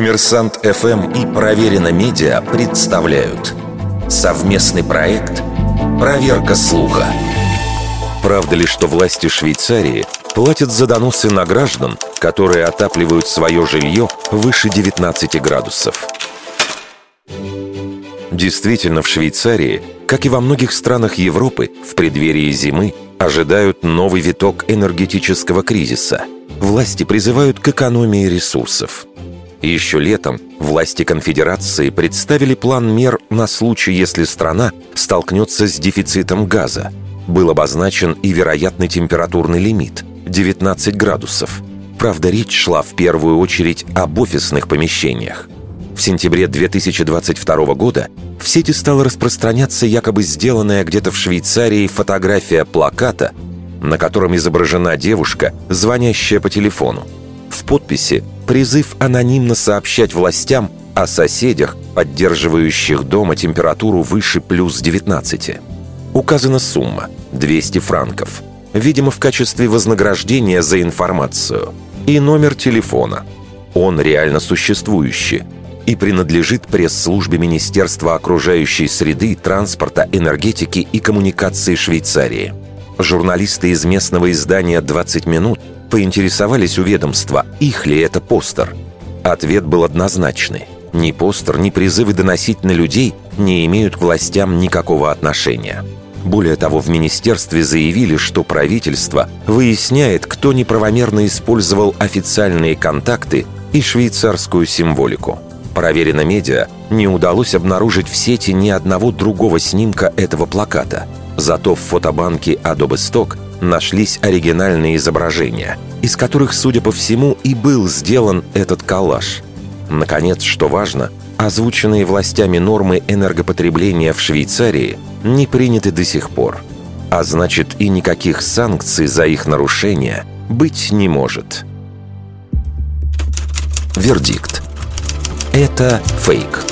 Коммерсант ФМ и Проверено Медиа представляют совместный проект «Проверка слуха». Правда ли, что власти Швейцарии платят за доносы на граждан, которые отапливают свое жилье выше 19 градусов? Действительно, в Швейцарии, как и во многих странах Европы, в преддверии зимы ожидают новый виток энергетического кризиса. Власти призывают к экономии ресурсов. Еще летом власти конфедерации представили план мер на случай, если страна столкнется с дефицитом газа. Был обозначен и вероятный температурный лимит – 19 градусов. Правда, речь шла в первую очередь об офисных помещениях. В сентябре 2022 года в сети стала распространяться якобы сделанная где-то в Швейцарии фотография плаката, на котором изображена девушка, звонящая по телефону. В подписи призыв анонимно сообщать властям о соседях, поддерживающих дома температуру выше плюс 19. Указана сумма – 200 франков. Видимо, в качестве вознаграждения за информацию. И номер телефона. Он реально существующий – и принадлежит пресс-службе Министерства окружающей среды, транспорта, энергетики и коммуникации Швейцарии. Журналисты из местного издания «20 минут» поинтересовались у ведомства, их ли это постер. Ответ был однозначный. Ни постер, ни призывы доносить на людей не имеют к властям никакого отношения. Более того, в министерстве заявили, что правительство выясняет, кто неправомерно использовал официальные контакты и швейцарскую символику – Проверено медиа, не удалось обнаружить в сети ни одного другого снимка этого плаката. Зато в фотобанке Adobe Stock нашлись оригинальные изображения, из которых, судя по всему, и был сделан этот коллаж. Наконец, что важно, озвученные властями нормы энергопотребления в Швейцарии не приняты до сих пор. А значит, и никаких санкций за их нарушение быть не может. Вердикт. Это фейк.